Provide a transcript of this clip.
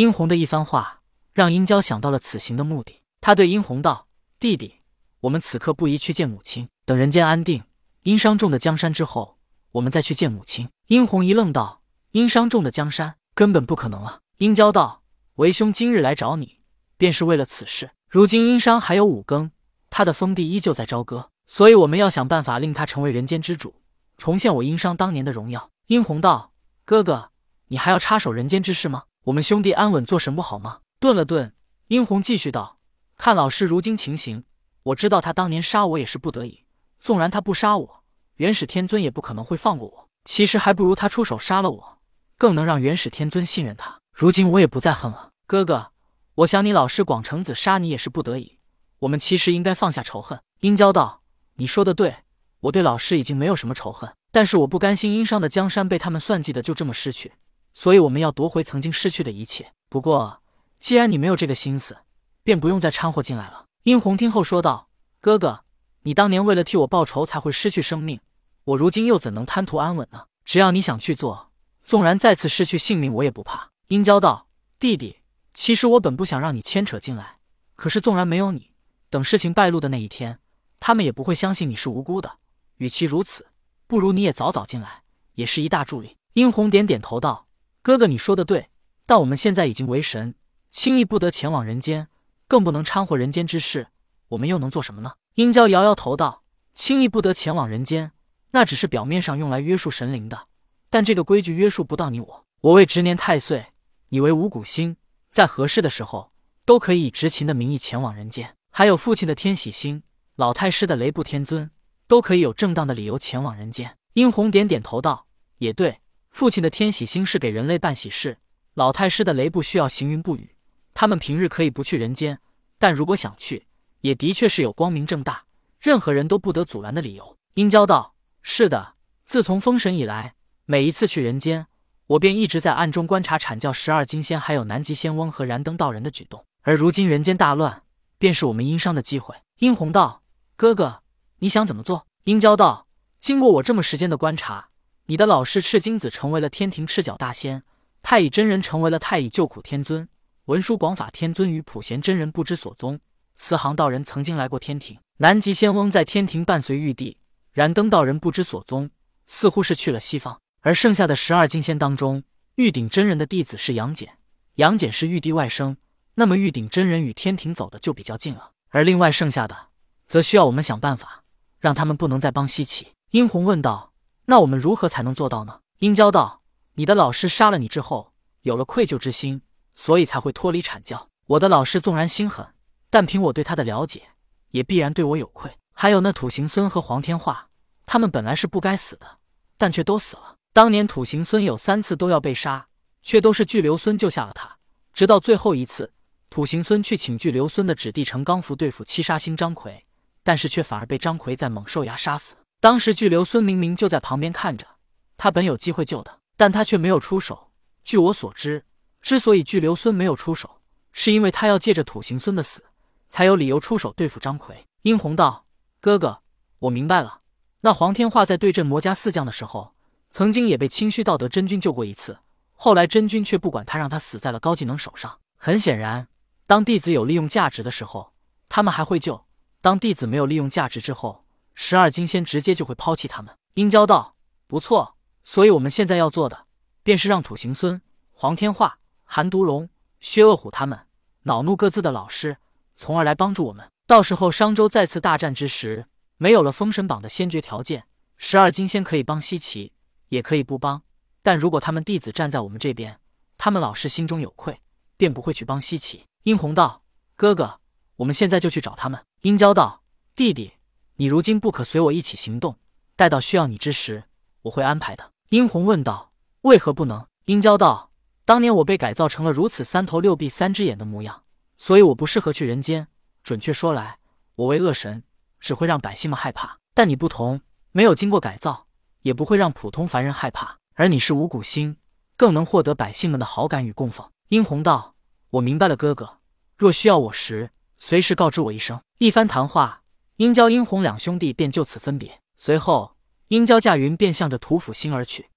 殷红的一番话，让殷娇想到了此行的目的。他对殷红道：“弟弟，我们此刻不宜去见母亲，等人间安定，殷商中的江山之后，我们再去见母亲。”殷红一愣道：“殷商中的江山根本不可能了！”殷娇道：“为兄今日来找你，便是为了此事。如今殷商还有五更，他的封地依旧在朝歌，所以我们要想办法令他成为人间之主，重现我殷商当年的荣耀。”殷红道：“哥哥，你还要插手人间之事吗？我们兄弟安稳做神不好吗？”顿了顿，殷红继续道。看老师如今情形，我知道他当年杀我也是不得已。纵然他不杀我，元始天尊也不可能会放过我。其实还不如他出手杀了我，更能让元始天尊信任他。如今我也不再恨了。哥哥，我想你老师广成子杀你也是不得已。我们其实应该放下仇恨。殷郊道：“你说的对，我对老师已经没有什么仇恨，但是我不甘心殷商的江山被他们算计的就这么失去，所以我们要夺回曾经失去的一切。不过，既然你没有这个心思。”便不用再掺和进来了。殷红听后说道：“哥哥，你当年为了替我报仇才会失去生命，我如今又怎能贪图安稳呢？只要你想去做，纵然再次失去性命，我也不怕。”殷娇道：“弟弟，其实我本不想让你牵扯进来，可是纵然没有你，等事情败露的那一天，他们也不会相信你是无辜的。与其如此，不如你也早早进来，也是一大助力。”殷红点点头道：“哥哥，你说的对，但我们现在已经为神，轻易不得前往人间。”更不能掺和人间之事，我们又能做什么呢？殷郊摇摇头道：“轻易不得前往人间，那只是表面上用来约束神灵的，但这个规矩约束不到你我。我为执年太岁，你为五谷星，在合适的时候，都可以以执勤的名义前往人间。还有父亲的天喜星，老太师的雷部天尊，都可以有正当的理由前往人间。”殷红点点头道：“也对，父亲的天喜星是给人类办喜事，老太师的雷部需要行云布雨。”他们平日可以不去人间，但如果想去，也的确是有光明正大、任何人都不得阻拦的理由。殷郊道：“是的，自从封神以来，每一次去人间，我便一直在暗中观察阐教十二金仙，还有南极仙翁和燃灯道人的举动。而如今人间大乱，便是我们殷商的机会。”殷红道：“哥哥，你想怎么做？”殷郊道：“经过我这么时间的观察，你的老师赤精子成为了天庭赤脚大仙，太乙真人成为了太乙救苦天尊。”文殊广法天尊与普贤真人不知所踪，慈航道人曾经来过天庭，南极仙翁在天庭伴随玉帝，燃灯道人不知所踪，似乎是去了西方。而剩下的十二金仙当中，玉鼎真人的弟子是杨戬，杨戬是玉帝外甥，那么玉鼎真人与天庭走的就比较近了。而另外剩下的，则需要我们想办法，让他们不能再帮西岐。殷红问道：“那我们如何才能做到呢？”殷郊道：“你的老师杀了你之后，有了愧疚之心。”所以才会脱离阐教。我的老师纵然心狠，但凭我对他的了解，也必然对我有愧。还有那土行孙和黄天化，他们本来是不该死的，但却都死了。当年土行孙有三次都要被杀，却都是巨留孙救下了他。直到最后一次，土行孙去请巨留孙的指弟程刚福对付七杀星张奎，但是却反而被张奎在猛兽崖杀死。当时巨留孙明明就在旁边看着，他本有机会救的，但他却没有出手。据我所知。之所以巨留孙没有出手，是因为他要借着土行孙的死，才有理由出手对付张奎。殷红道：“哥哥，我明白了。那黄天化在对阵魔家四将的时候，曾经也被清虚道德真君救过一次，后来真君却不管他，让他死在了高技能手上。很显然，当弟子有利用价值的时候，他们还会救；当弟子没有利用价值之后，十二金仙直接就会抛弃他们。”殷郊道：“不错，所以我们现在要做的，便是让土行孙、黄天化。”韩毒龙、薛恶虎他们恼怒各自的老师，从而来帮助我们。到时候商周再次大战之时，没有了封神榜的先决条件，十二金仙可以帮西岐，也可以不帮。但如果他们弟子站在我们这边，他们老师心中有愧，便不会去帮西岐。殷红道：“哥哥，我们现在就去找他们。”殷郊道：“弟弟，你如今不可随我一起行动，待到需要你之时，我会安排的。”殷红问道：“为何不能？”殷郊道。当年我被改造成了如此三头六臂三只眼的模样，所以我不适合去人间。准确说来，我为恶神，只会让百姓们害怕。但你不同，没有经过改造，也不会让普通凡人害怕。而你是五谷星，更能获得百姓们的好感与供奉。殷红道：“我明白了，哥哥。若需要我时，随时告知我一声。”一番谈话，殷郊、殷红两兄弟便就此分别。随后，殷郊驾云便向着土府星而去。